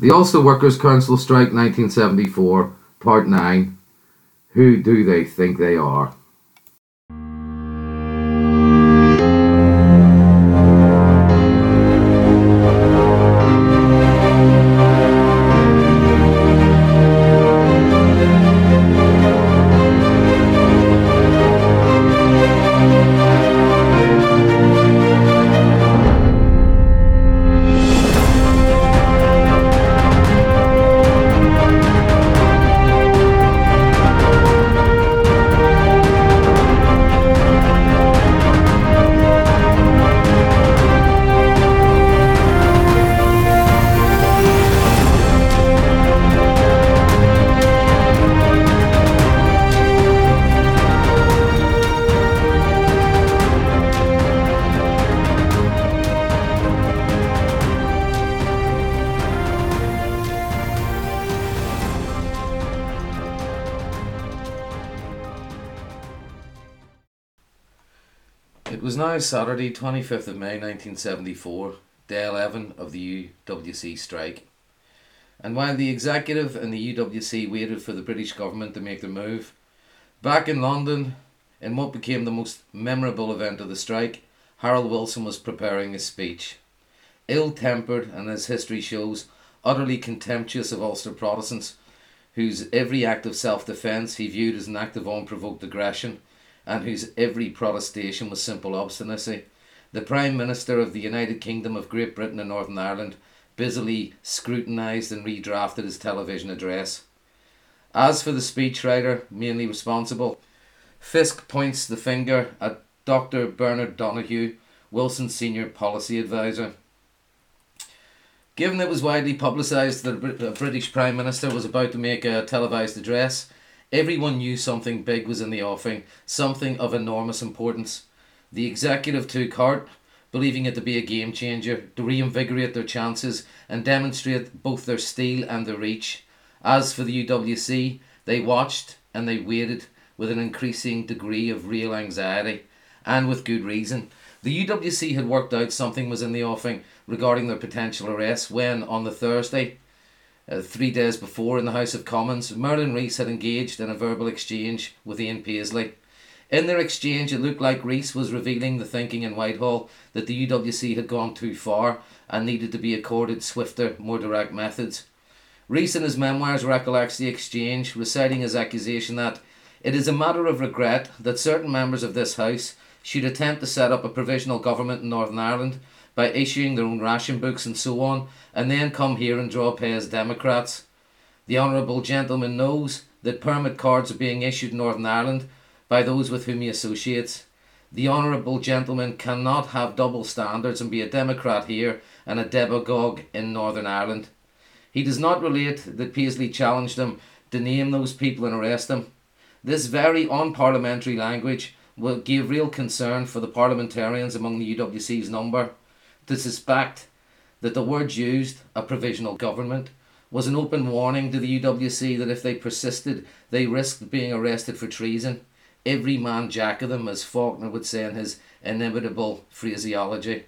The Ulster Workers' Council Strike 1974, Part 9. Who do they think they are? It was now Saturday, 25th of May 1974, day 11 of the UWC strike. And while the executive and the UWC waited for the British government to make their move, back in London, in what became the most memorable event of the strike, Harold Wilson was preparing his speech. Ill tempered and, as history shows, utterly contemptuous of Ulster Protestants, whose every act of self defence he viewed as an act of unprovoked aggression and whose every protestation was simple obstinacy, the Prime Minister of the United Kingdom of Great Britain and Northern Ireland busily scrutinised and redrafted his television address. As for the speechwriter, mainly responsible, Fisk points the finger at Dr. Bernard Donoughue, Wilson's senior policy advisor. Given it was widely publicised that the British Prime Minister was about to make a televised address, Everyone knew something big was in the offing, something of enormous importance. The executive took heart, believing it to be a game changer, to reinvigorate their chances and demonstrate both their steel and their reach. As for the UWC, they watched and they waited with an increasing degree of real anxiety, and with good reason. The UWC had worked out something was in the offing regarding their potential arrest when, on the Thursday, uh, three days before in the House of Commons, Merlin Rees had engaged in a verbal exchange with Ian Paisley. In their exchange, it looked like Rees was revealing the thinking in Whitehall that the UWC had gone too far and needed to be accorded swifter, more direct methods. Rees in his memoirs recollects the exchange, reciting his accusation that it is a matter of regret that certain members of this House should attempt to set up a provisional government in Northern Ireland by issuing their own ration books and so on, and then come here and draw pay as Democrats. The Honourable Gentleman knows that permit cards are being issued in Northern Ireland by those with whom he associates. The Honourable Gentleman cannot have double standards and be a Democrat here and a demagogue in Northern Ireland. He does not relate that Paisley challenged him to name those people and arrest them. This very unparliamentary language will give real concern for the parliamentarians among the UWC's number to suspect that the words used, a provisional government, was an open warning to the UWC that if they persisted, they risked being arrested for treason. Every man jack of them, as Faulkner would say in his inimitable phraseology.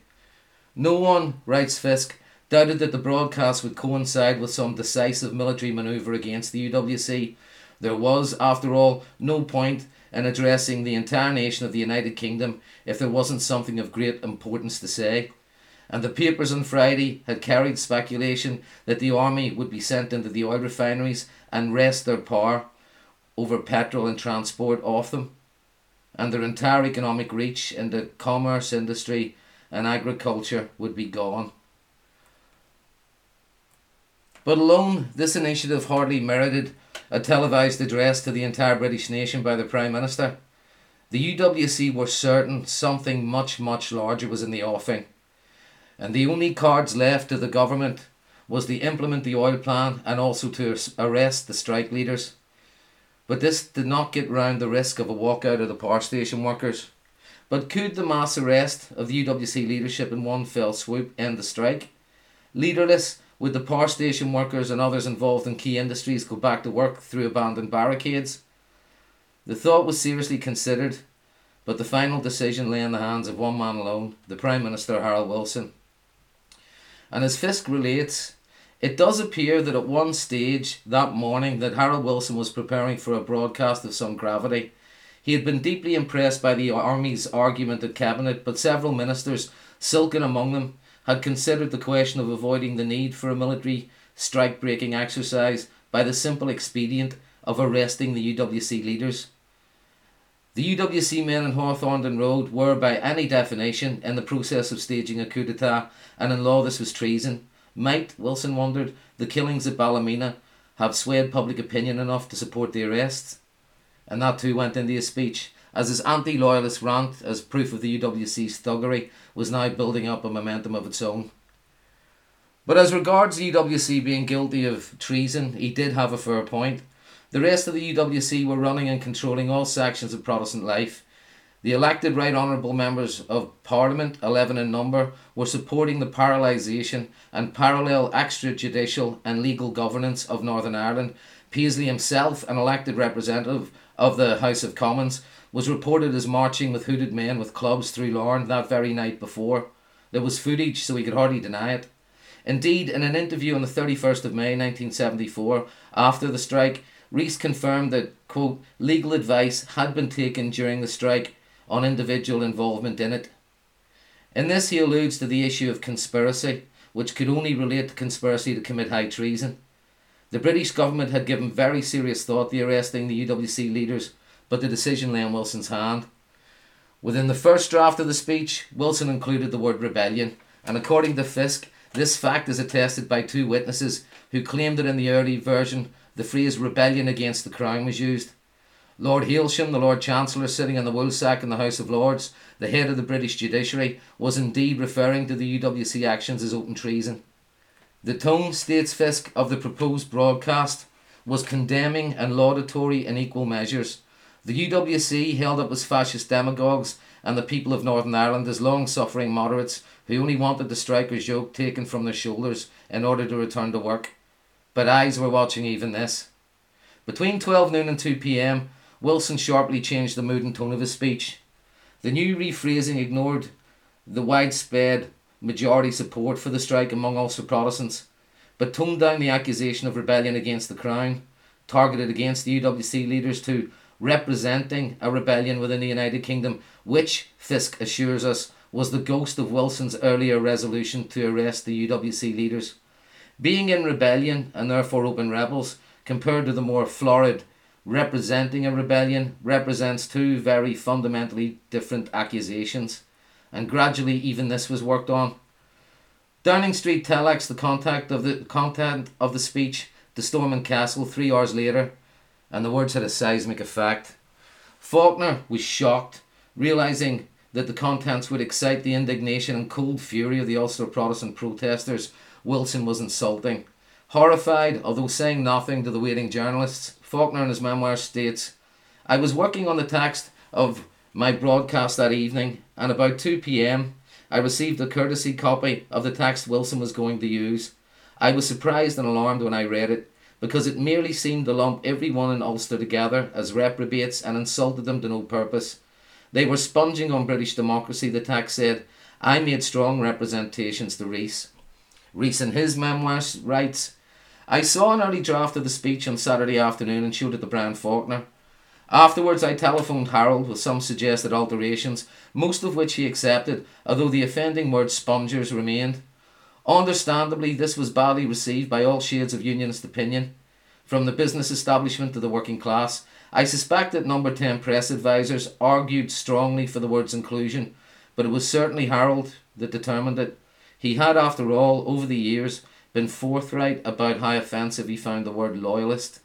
No one, writes Fisk, doubted that the broadcast would coincide with some decisive military manoeuvre against the UWC. There was, after all, no point in addressing the entire nation of the United Kingdom if there wasn't something of great importance to say and the papers on Friday had carried speculation that the army would be sent into the oil refineries and wrest their power over petrol and transport off them, and their entire economic reach in the commerce industry and agriculture would be gone. But alone, this initiative hardly merited a televised address to the entire British nation by the Prime Minister. The UWC were certain something much, much larger was in the offing and the only cards left to the government was to implement the oil plan and also to arrest the strike leaders. But this did not get round the risk of a walkout of the power station workers. But could the mass arrest of the UWC leadership in one fell swoop end the strike? Leaderless, would the power station workers and others involved in key industries go back to work through abandoned barricades? The thought was seriously considered, but the final decision lay in the hands of one man alone, the Prime Minister Harold Wilson. And as Fisk relates, It does appear that at one stage that morning that Harold Wilson was preparing for a broadcast of some gravity. He had been deeply impressed by the Army's argument at Cabinet, but several ministers, Silkin among them, had considered the question of avoiding the need for a military strike breaking exercise by the simple expedient of arresting the UWC leaders. The UWC men in Hawthornden Road were, by any definition, in the process of staging a coup d'etat, and in law this was treason. Might, Wilson wondered, the killings at Ballymena have swayed public opinion enough to support the arrests? And that too went into his speech, as his anti loyalist rant, as proof of the UWC's thuggery, was now building up a momentum of its own. But as regards the UWC being guilty of treason, he did have a fair point. The rest of the UWC were running and controlling all sections of Protestant life. The elected Right Honourable Members of Parliament, 11 in number, were supporting the paralysation and parallel extrajudicial and legal governance of Northern Ireland. Paisley himself, an elected representative of the House of Commons, was reported as marching with hooded men with clubs through Larne that very night before. There was footage, so he could hardly deny it. Indeed, in an interview on the 31st of May 1974, after the strike, Rees confirmed that, quote, legal advice had been taken during the strike on individual involvement in it. In this, he alludes to the issue of conspiracy, which could only relate to conspiracy to commit high treason. The British government had given very serious thought to arresting the UWC leaders but the decision lay in Wilson's hand. Within the first draft of the speech, Wilson included the word rebellion, and according to Fisk, this fact is attested by two witnesses who claimed that in the early version the phrase rebellion against the crown was used. Lord Hailsham, the Lord Chancellor sitting in the woolsack in the House of Lords, the head of the British judiciary, was indeed referring to the UWC actions as open treason. The tone, states Fisk, of the proposed broadcast was condemning and laudatory in equal measures, the UWC held up as fascist demagogues and the people of Northern Ireland as long suffering moderates who only wanted the strikers' yoke taken from their shoulders in order to return to work. But eyes were watching even this. Between 12 noon and 2 pm, Wilson sharply changed the mood and tone of his speech. The new rephrasing ignored the widespread majority support for the strike among Ulster Protestants, but toned down the accusation of rebellion against the Crown, targeted against the UWC leaders to representing a rebellion within the United Kingdom, which, Fisk assures us, was the ghost of Wilson's earlier resolution to arrest the UWC leaders. Being in rebellion, and therefore open rebels, compared to the more florid representing a rebellion, represents two very fundamentally different accusations, and gradually even this was worked on. Downing Street telex the contact of the content of the speech to Stormont Castle three hours later and the words had a seismic effect. Faulkner was shocked, realizing that the contents would excite the indignation and cold fury of the Ulster Protestant protesters. Wilson was insulting. Horrified, although saying nothing to the waiting journalists, Faulkner in his memoir states, I was working on the text of my broadcast that evening, and about 2 pm, I received a courtesy copy of the text Wilson was going to use. I was surprised and alarmed when I read it because it merely seemed to lump everyone in Ulster together as reprobates and insulted them to no purpose. They were sponging on British democracy, the text said. I made strong representations to Rees. Rees in his memoirs writes, I saw an early draft of the speech on Saturday afternoon and showed it to Brian Faulkner. Afterwards, I telephoned Harold with some suggested alterations, most of which he accepted, although the offending word spongers remained. Understandably, this was badly received by all shades of unionist opinion, from the business establishment to the working class. I suspect that number 10 press advisers argued strongly for the word's inclusion, but it was certainly Harold that determined it. He had, after all, over the years, been forthright about how offensive he found the word loyalist.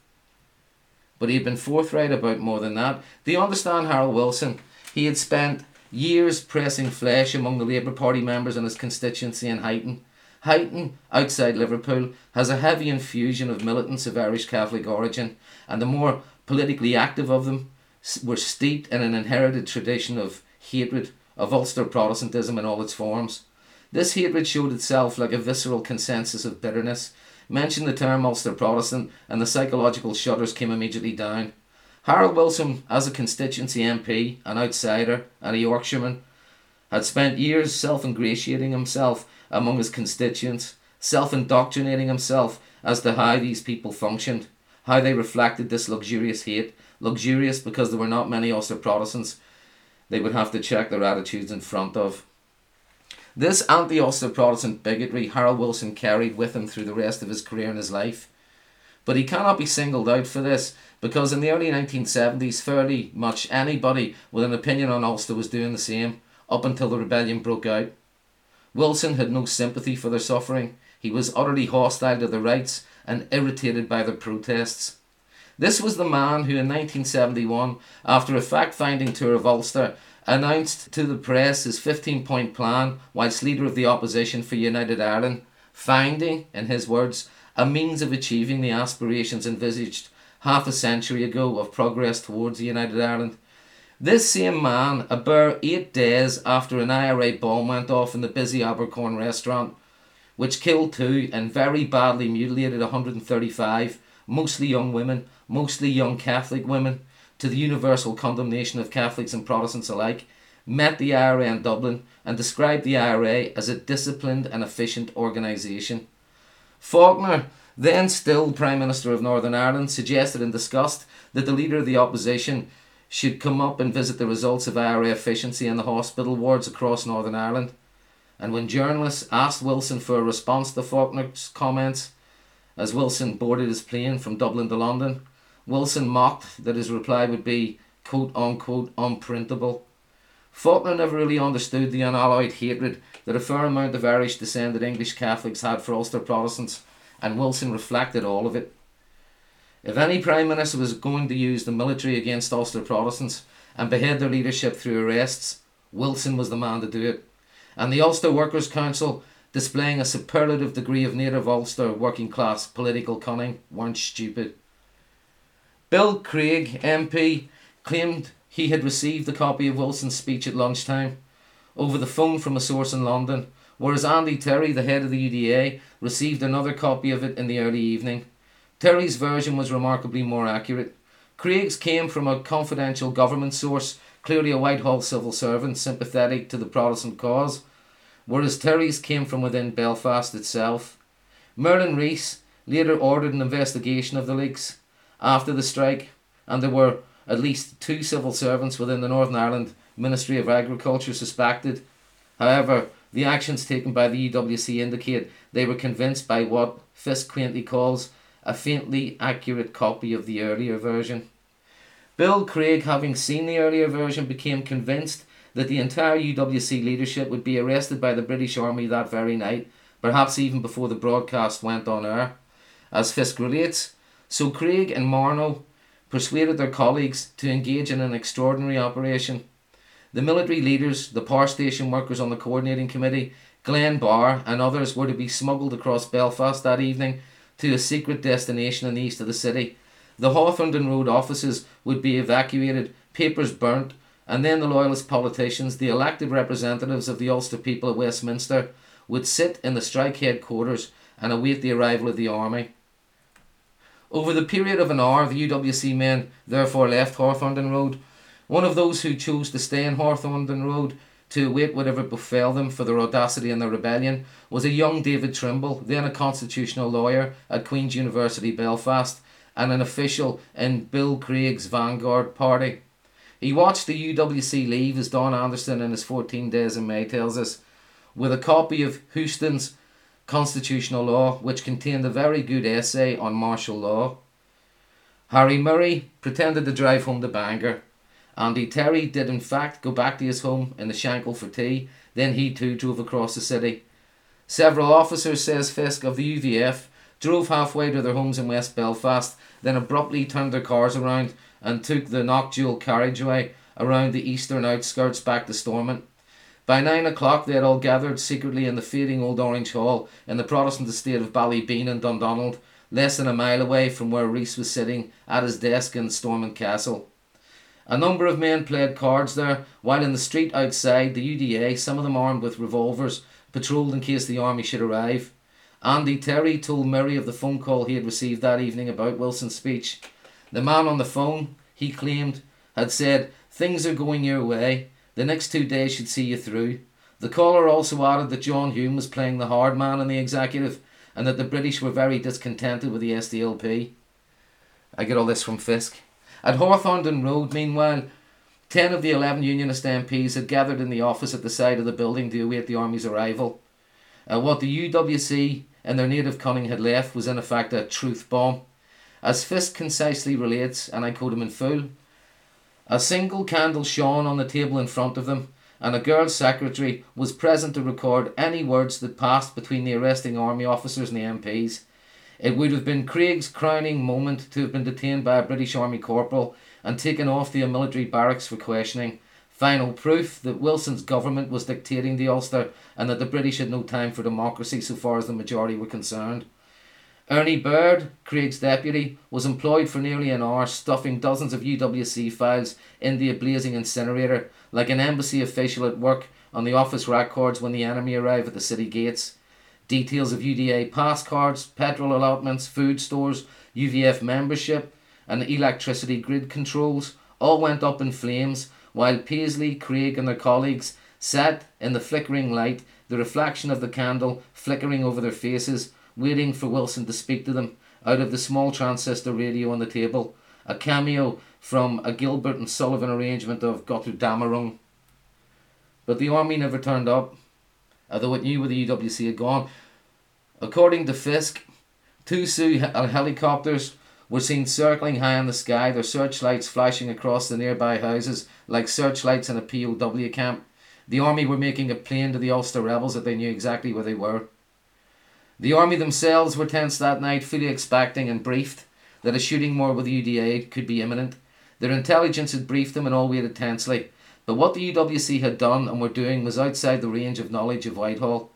But he had been forthright about more than that. Do you understand Harold Wilson? He had spent years pressing flesh among the Labour Party members in his constituency in Huyton. Huyton, outside Liverpool, has a heavy infusion of militants of Irish Catholic origin, and the more politically active of them were steeped in an inherited tradition of hatred of Ulster Protestantism in all its forms. This hatred showed itself like a visceral consensus of bitterness. Mention the term Ulster Protestant, and the psychological shudders came immediately down. Harold Wilson, as a constituency MP, an outsider, and a Yorkshireman, had spent years self ingratiating himself among his constituents, self indoctrinating himself as to how these people functioned, how they reflected this luxurious hate. Luxurious because there were not many Ulster Protestants they would have to check their attitudes in front of. This anti Ulster Protestant bigotry Harold Wilson carried with him through the rest of his career and his life. But he cannot be singled out for this because in the early 1970s, fairly much anybody with an opinion on Ulster was doing the same up until the rebellion broke out. Wilson had no sympathy for their suffering. He was utterly hostile to their rights and irritated by their protests. This was the man who, in 1971, after a fact finding tour of Ulster, announced to the press his 15 point plan whilst leader of the opposition for United Ireland, finding, in his words, a means of achieving the aspirations envisaged half a century ago of progress towards United Ireland. This same man, a bare eight days after an IRA bomb went off in the busy Abercorn restaurant, which killed two and very badly mutilated 135, mostly young women, mostly young Catholic women, to the universal condemnation of Catholics and Protestants alike, met the IRA in Dublin and described the IRA as a disciplined and efficient organisation. Faulkner, then still Prime Minister of Northern Ireland, suggested and discussed that the leader of the opposition should come up and visit the results of IRA efficiency in the hospital wards across Northern Ireland. And when journalists asked Wilson for a response to Faulkner's comments, as Wilson boarded his plane from Dublin to London, Wilson mocked that his reply would be quote unquote unprintable. Faulkner never really understood the unalloyed hatred that a fair amount of Irish descended English Catholics had for Ulster Protestants, and Wilson reflected all of it. If any Prime Minister was going to use the military against Ulster Protestants and behead their leadership through arrests, Wilson was the man to do it. And the Ulster Workers' Council, displaying a superlative degree of native Ulster working class political cunning, weren't stupid. Bill Craig, MP, claimed he had received a copy of Wilson's speech at lunchtime over the phone from a source in London, whereas Andy Tyrie, the head of the UDA, received another copy of it in the early evening. Tyrie's version was remarkably more accurate. Craig's came from a confidential government source, clearly a Whitehall civil servant sympathetic to the Protestant cause, whereas Tyrie's came from within Belfast itself. Merlin Rees later ordered an investigation of the leaks after the strike, and there were at least two civil servants within the Northern Ireland Ministry of Agriculture suspected. However, the actions taken by the UWC indicate they were convinced by what Fisk quaintly calls a faintly accurate copy of the earlier version. Bill Craig, having seen the earlier version, became convinced that the entire UWC leadership would be arrested by the British Army that very night, perhaps even before the broadcast went on air. As Fisk relates, so Craig and Marno persuaded their colleagues to engage in an extraordinary operation. The military leaders, the power station workers on the coordinating committee, Glen Barr, and others were to be smuggled across Belfast that evening to a secret destination in the east of the city. The Hawthornden Road offices would be evacuated, papers burnt, and then the loyalist politicians, the elected representatives of the Ulster people at Westminster, would sit in the strike headquarters and await the arrival of the army. Over the period of an hour, the UWC men therefore left Hawthornden Road. One of those who chose to stay in Hawthornden Road to await whatever befell them for their audacity and their rebellion was a young David Trimble, then a constitutional lawyer at Queen's University Belfast and an official in Bill Craig's Vanguard Party. He watched the UWC leave, as Don Anderson in his 14 Days in May tells us, with a copy of Heuston's constitutional law, which contained a very good essay on martial law. Harry Murray pretended to drive home to Bangor. Andy Tyrie did, in fact, go back to his home in the Shankill for tea. Then he too drove across the city. Several officers, says Fisk, of the UVF, drove halfway to their homes in West Belfast, then abruptly turned their cars around and took the Knock dual carriageway around the eastern outskirts back to Stormont. By nine o'clock, they had all gathered secretly in the fading old Orange Hall in the Protestant estate of Ballybeen in Dundonald, less than a mile away from where Rees was sitting at his desk in Stormont Castle. A number of men played cards there, while in the street outside, the UDA, some of them armed with revolvers, patrolled in case the army should arrive. Andy Tyrie told Murray of the phone call he had received that evening about Wilson's speech. The man on the phone, he claimed, had said, Things are going your way. The next two days should see you through. The caller also added that John Hume was playing the hard man in the executive, and that the British were very discontented with the SDLP. I get all this from Fisk. At Hawthornden Road, meanwhile, ten of the eleven Unionist MPs had gathered in the office at the side of the building to await the army's arrival. Uh, what the UWC and their native cunning had left was in effect a truth bomb. As Fisk concisely relates, and I quote him in full, a single candle shone on the table in front of them, and a girl secretary was present to record any words that passed between the arresting army officers and the MPs. It would have been Craig's crowning moment to have been detained by a British Army corporal and taken off the military barracks for questioning. Final proof that Wilson's government was dictating the Ulster and that the British had no time for democracy so far as the majority were concerned. Ernie Baird, Craig's deputy, was employed for nearly an hour stuffing dozens of UWC files in the blazing incinerator like an embassy official at work on the office records when the enemy arrive at the city gates. Details of UDA pass cards, petrol allotments, food stores, UVF membership, and electricity grid controls all went up in flames while Paisley, Craig, and their colleagues sat in the flickering light, the reflection of the candle flickering over their faces waiting for Wilson to speak to them out of the small transistor radio on the table, a cameo from a Gilbert and Sullivan arrangement of Götterdämmerung. But the army never turned up, although it knew where the UWC had gone. According to Fisk, two Sioux uh, helicopters were seen circling high in the sky, their searchlights flashing across the nearby houses like searchlights in a POW camp. The army were making it plain to the Ulster rebels that they knew exactly where they were. The army themselves were tense that night, fully expecting and briefed that a shooting war with the UDA could be imminent. Their intelligence had briefed them and all waited tensely. But what the UWC had done and were doing was outside the range of knowledge of Whitehall.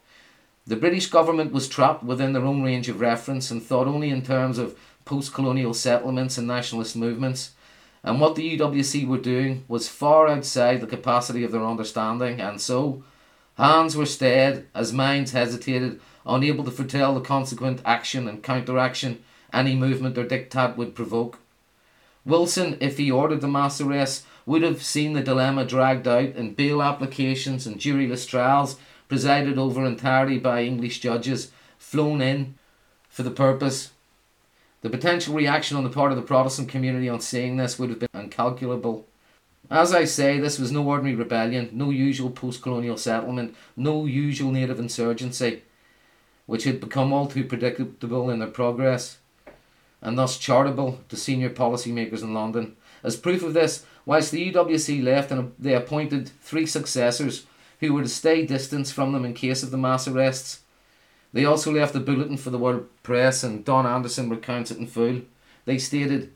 The British government was trapped within their own range of reference and thought only in terms of post colonial settlements and nationalist movements. And what the UWC were doing was far outside the capacity of their understanding, and so hands were stayed as minds hesitated unable to foretell the consequent action and counteraction any movement or diktat would provoke. Wilson, if he ordered the mass arrest, would have seen the dilemma dragged out in bail applications and juryless trials presided over entirely by English judges flown in for the purpose. The potential reaction on the part of the Protestant community on seeing this would have been incalculable. As I say, this was no ordinary rebellion, no usual post colonial settlement, no usual native insurgency which had become all too predictable in their progress, and thus chartable to senior policymakers in London. As proof of this, whilst the UWC left and they appointed three successors who were to stay distance from them in case of the mass arrests, they also left a bulletin for the world press, and Don Anderson recounts it in full. They stated,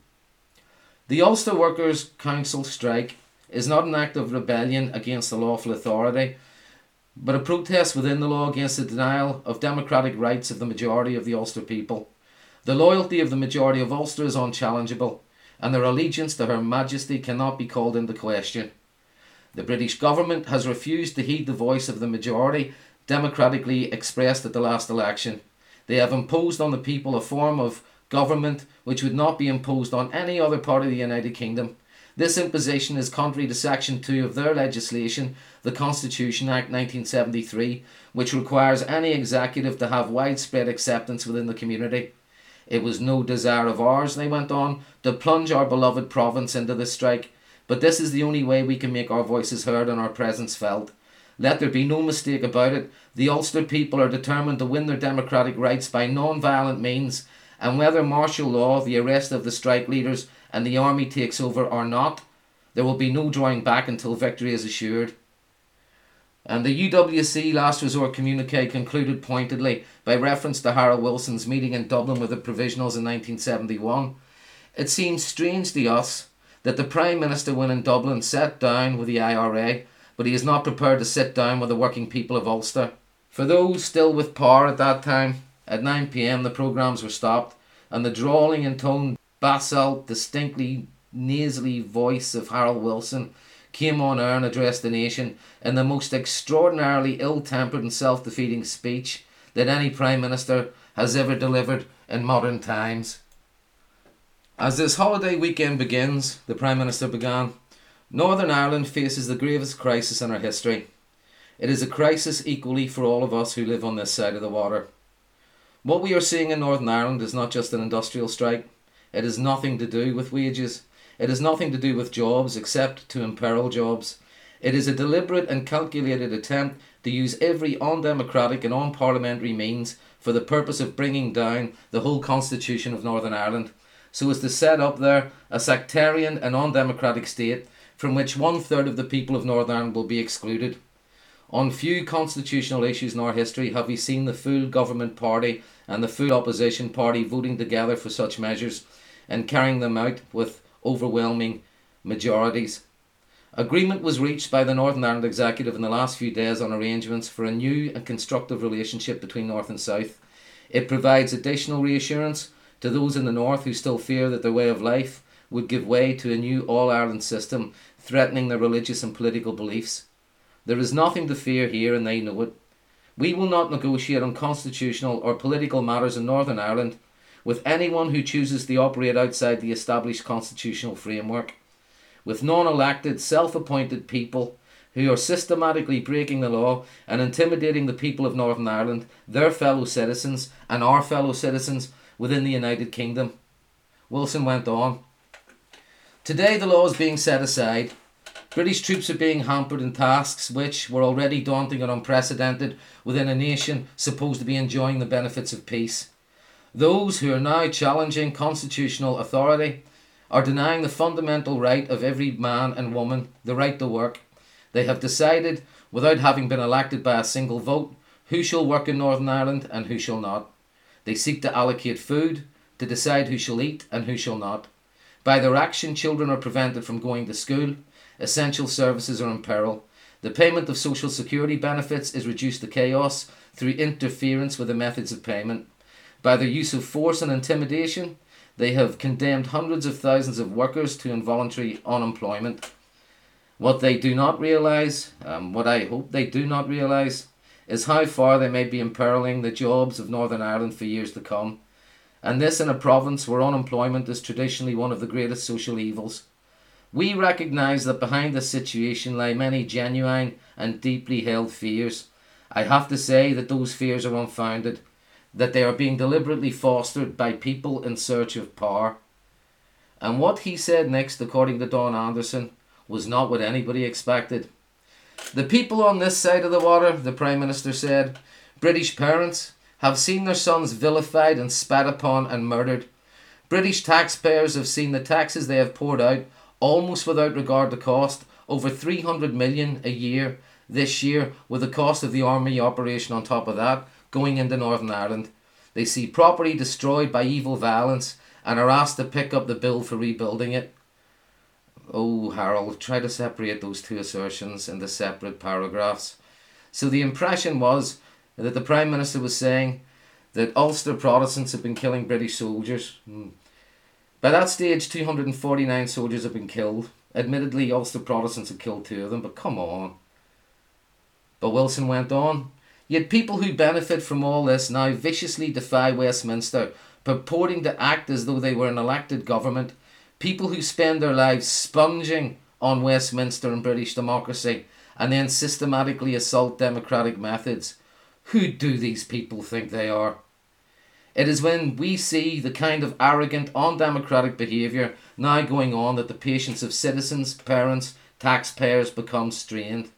The Ulster Workers' Council strike is not an act of rebellion against the lawful authority, but a protest within the law against the denial of democratic rights of the majority of the Ulster people. The loyalty of the majority of Ulster is unchallengeable, and their allegiance to Her Majesty cannot be called into question. The British government has refused to heed the voice of the majority democratically expressed at the last election. They have imposed on the people a form of government which would not be imposed on any other part of the United Kingdom this imposition is contrary to Section 2 of their legislation, the Constitution Act 1973, which requires any executive to have widespread acceptance within the community. It was no desire of ours, they went on, to plunge our beloved province into this strike, but this is the only way we can make our voices heard and our presence felt. Let there be no mistake about it, the Ulster people are determined to win their democratic rights by non violent means, and whether martial law, the arrest of the strike leaders, and the army takes over or not, there will be no drawing back until victory is assured. And the UWC last resort communique concluded pointedly by reference to Harold Wilson's meeting in Dublin with the Provisionals in 1971. It seems strange to us that the Prime Minister, when in Dublin, sat down with the IRA, but he is not prepared to sit down with the working people of Ulster. For those still with power at that time, at 9 pm the programmes were stopped, and the drawling and tone basalt, distinctly nasally voice of Harold Wilson came on air and addressed the nation in the most extraordinarily ill tempered and self defeating speech that any Prime Minister has ever delivered in modern times. As this holiday weekend begins, the Prime Minister began, Northern Ireland faces the gravest crisis in our history. It is a crisis equally for all of us who live on this side of the water. What we are seeing in Northern Ireland is not just an industrial strike. It has nothing to do with wages. It has nothing to do with jobs except to imperil jobs. It is a deliberate and calculated attempt to use every undemocratic and unparliamentary means for the purpose of bringing down the whole constitution of Northern Ireland, so as to set up there a sectarian and undemocratic state from which one third of the people of Northern Ireland will be excluded. On few constitutional issues in our history have we seen the full government party and the full opposition party voting together for such measures and carrying them out with overwhelming majorities. Agreement was reached by the Northern Ireland Executive in the last few days on arrangements for a new and constructive relationship between North and South. It provides additional reassurance to those in the North who still fear that their way of life would give way to a new All Ireland system threatening their religious and political beliefs. There is nothing to fear here, and they know it. We will not negotiate on constitutional or political matters in Northern Ireland with anyone who chooses to operate outside the established constitutional framework, with non elected, self appointed people who are systematically breaking the law and intimidating the people of Northern Ireland, their fellow citizens, and our fellow citizens within the United Kingdom. Wilson went on. Today, the law is being set aside British troops are being hampered in tasks which were already daunting and unprecedented within a nation supposed to be enjoying the benefits of peace. Those who are now challenging constitutional authority are denying the fundamental right of every man and woman, the right to work. They have decided, without having been elected by a single vote, who shall work in Northern Ireland and who shall not. They seek to allocate food, to decide who shall eat and who shall not. By their action, children are prevented from going to school essential services are in peril. The payment of social security benefits is reduced to chaos through interference with the methods of payment. By their use of force and intimidation, they have condemned hundreds of thousands of workers to involuntary unemployment. What they do not realise, um, what I hope they do not realise, is how far they may be imperiling the jobs of Northern Ireland for years to come. And this in a province where unemployment is traditionally one of the greatest social evils. We recognise that behind this situation lie many genuine and deeply held fears. I have to say that those fears are unfounded, that they are being deliberately fostered by people in search of power. And what he said next, according to Don Anderson, was not what anybody expected. The people on this side of the water, the Prime Minister said, British parents, have seen their sons vilified and spat upon and murdered. British taxpayers have seen the taxes they have poured out almost without regard to cost, over 300 million a year this year, with the cost of the army operation on top of that, going into Northern Ireland. They see property destroyed by evil violence and are asked to pick up the bill for rebuilding it. Oh, Harold, try to separate those two assertions into separate paragraphs. So the impression was that the Prime Minister was saying that Ulster Protestants have been killing British soldiers. Hmm. By that stage, 249 soldiers have been killed. Admittedly, Ulster Protestants have killed two of them, but come on. But Wilson went on. Yet people who benefit from all this now viciously defy Westminster, purporting to act as though they were an elected government. People who spend their lives sponging on Westminster and British democracy and then systematically assault democratic methods. Who do these people think they are? It is when we see the kind of arrogant, undemocratic behaviour now going on that the patience of citizens, parents, taxpayers becomes strained.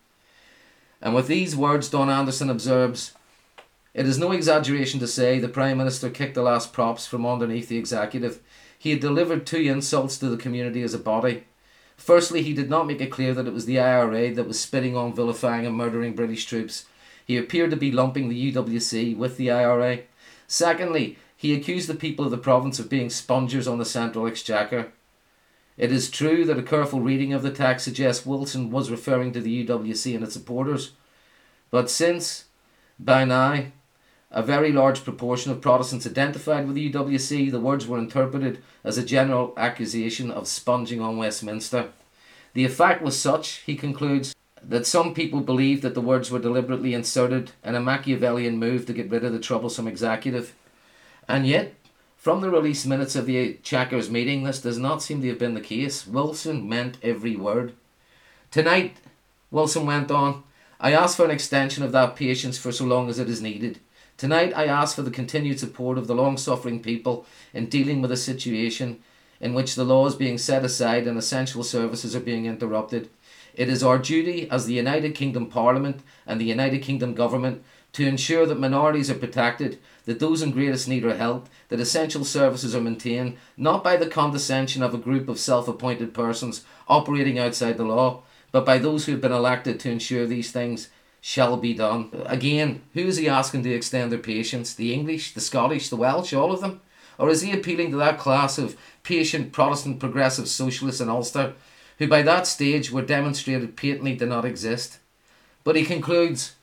And with these words, Don Anderson observes It is no exaggeration to say the Prime Minister kicked the last props from underneath the executive. He had delivered two insults to the community as a body. Firstly, he did not make it clear that it was the IRA that was spitting on, vilifying, and murdering British troops. He appeared to be lumping the UWC with the IRA. Secondly, he accused the people of the province of being spongers on the central exchequer. It is true that a careful reading of the text suggests Wilson was referring to the UWC and its supporters, but since, by now, a very large proportion of Protestants identified with the UWC, the words were interpreted as a general accusation of sponging on Westminster. The effect was such, he concludes, that some people believe that the words were deliberately inserted in a Machiavellian move to get rid of the troublesome executive. And yet, from the release minutes of the Chequers meeting, this does not seem to have been the case. Wilson meant every word. Tonight, Wilson went on, I ask for an extension of that patience for so long as it is needed. Tonight, I ask for the continued support of the long suffering people in dealing with a situation in which the law is being set aside and essential services are being interrupted. It is our duty as the United Kingdom Parliament and the United Kingdom Government to ensure that minorities are protected, that those in greatest need are helped, that essential services are maintained, not by the condescension of a group of self appointed persons operating outside the law, but by those who have been elected to ensure these things shall be done. Again, who is he asking to extend their patience? The English, the Scottish, the Welsh, all of them? Or is he appealing to that class of patient Protestant progressive socialists in Ulster who by that stage were demonstrated patently did not exist? But he concludes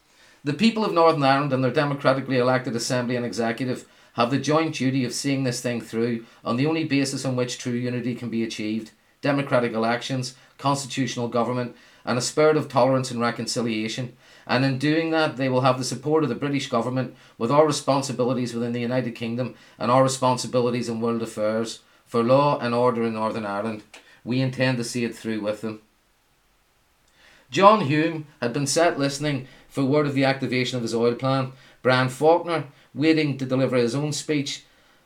the people of Northern Ireland and their democratically elected Assembly and Executive have the joint duty of seeing this thing through on the only basis on which true unity can be achieved democratic elections, constitutional government, and a spirit of tolerance and reconciliation. And in doing that, they will have the support of the British government with our responsibilities within the United Kingdom and our responsibilities in world affairs for law and order in Northern Ireland. We intend to see it through with them. John Hume had been set listening for word of the activation of his oil plan. Brian Faulkner, waiting to deliver his own speech,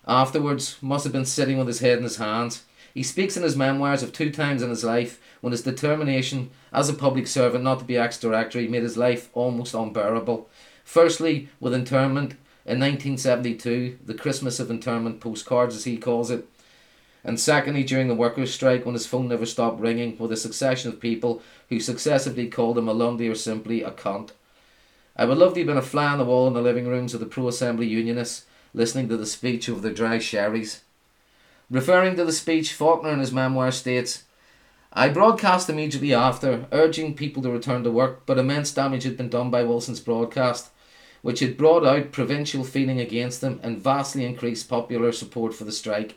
afterwards must have been sitting with his head in his hands. He speaks in his memoirs of two times in his life when his determination as a public servant not to be ex directory made his life almost unbearable. Firstly, with internment in 1972, the Christmas of internment postcards, as he calls it, and secondly, during the workers' strike, when his phone never stopped ringing with a succession of people who successively called him a Lundy or simply a cunt. I would love to have been a fly on the wall in the living rooms of the pro assembly unionists, listening to the speech over their dry sherries. Referring to the speech, Faulkner in his memoir states, I broadcast immediately after, urging people to return to work, but immense damage had been done by Wilson's broadcast, which had brought out provincial feeling against them and vastly increased popular support for the strike.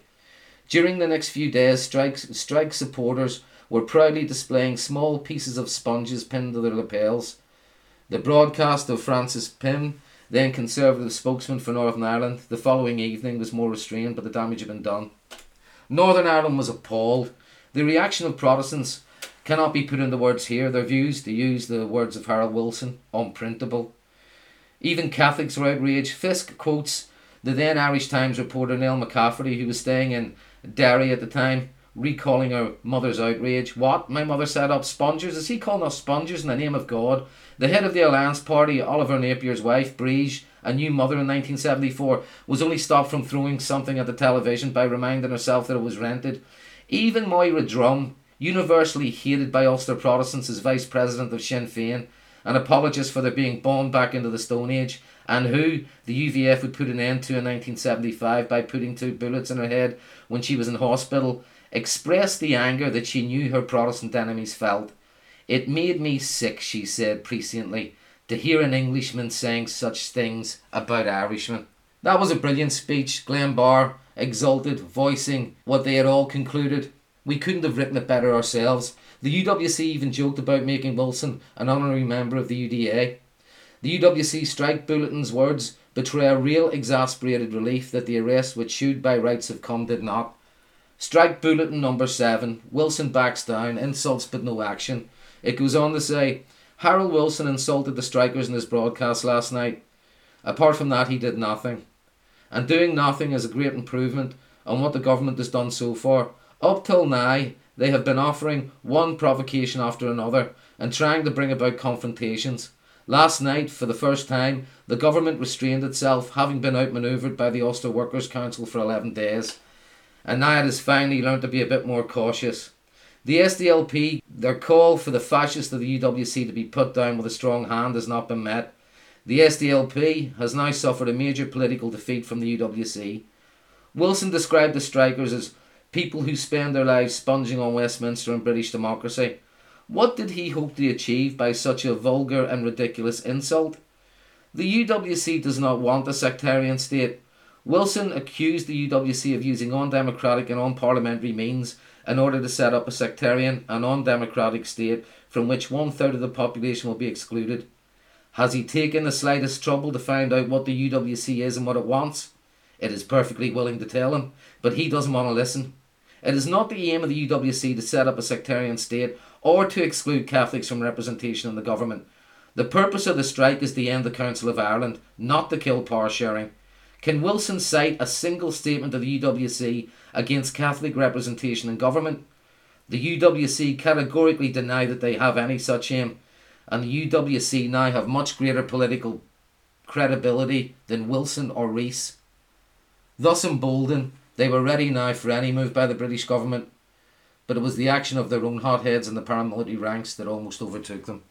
During the next few days, strike, strike supporters were proudly displaying small pieces of sponges pinned to their lapels. The broadcast of Francis Pym, then Conservative spokesman for Northern Ireland, the following evening was more restrained, but the damage had been done. Northern Ireland was appalled. The reaction of Protestants cannot be put into words here. Their views, to use the words of Harold Wilson, unprintable. Even Catholics were outraged. Fisk quotes the then Irish Times reporter Nell McCafferty, who was staying in Derry at the time recalling her mother's outrage. What? My mother set up spongers? Is he calling us spongers in the name of God? The head of the Alliance Party, Oliver Napier's wife, Briege, a new mother in 1974, was only stopped from throwing something at the television by reminding herself that it was rented. Even Máire Drumm, universally hated by Ulster Protestants as vice president of Sinn Féin, an apologist for their being born back into the Stone Age, and who the UVF would put an end to in 1975 by putting two bullets in her head when she was in hospital, expressed the anger that she knew her Protestant enemies felt. It made me sick, she said presciently, to hear an Englishman saying such things about Irishmen. That was a brilliant speech, Glen Barr exulted, voicing what they had all concluded. We couldn't have written it better ourselves. The UWC even joked about making Wilson an honorary member of the UDA. The UWC strike bulletin's words betray a real exasperated relief that the arrest which should by rights have come did not. Strike bulletin number seven. Wilson backs down, insults but no action. It goes on to say Harold Wilson insulted the strikers in his broadcast last night. Apart from that, he did nothing. And doing nothing is a great improvement on what the government has done so far. Up till now, they have been offering one provocation after another and trying to bring about confrontations. Last night, for the first time, the government restrained itself, having been outmanoeuvred by the Ulster Workers' Council for 11 days and now it has finally learned to be a bit more cautious. The SDLP, their call for the fascists of the UWC to be put down with a strong hand has not been met. The SDLP has now suffered a major political defeat from the UWC. Wilson described the strikers as people who spend their lives sponging on Westminster and British democracy. What did he hope to achieve by such a vulgar and ridiculous insult? The UWC does not want a sectarian state. Wilson accused the UWC of using undemocratic and unparliamentary means in order to set up a sectarian and undemocratic state from which one third of the population will be excluded. Has he taken the slightest trouble to find out what the UWC is and what it wants? It is perfectly willing to tell him, but he doesn't want to listen. It is not the aim of the UWC to set up a sectarian state or to exclude Catholics from representation in the government. The purpose of the strike is to end the Council of Ireland, not to kill power sharing. Can Wilson cite a single statement of the UWC against Catholic representation in government? The UWC categorically deny that they have any such aim, and the UWC now have much greater political credibility than Wilson or Rees. Thus emboldened, they were ready now for any move by the British government, but it was the action of their own hotheads in the paramilitary ranks that almost overtook them.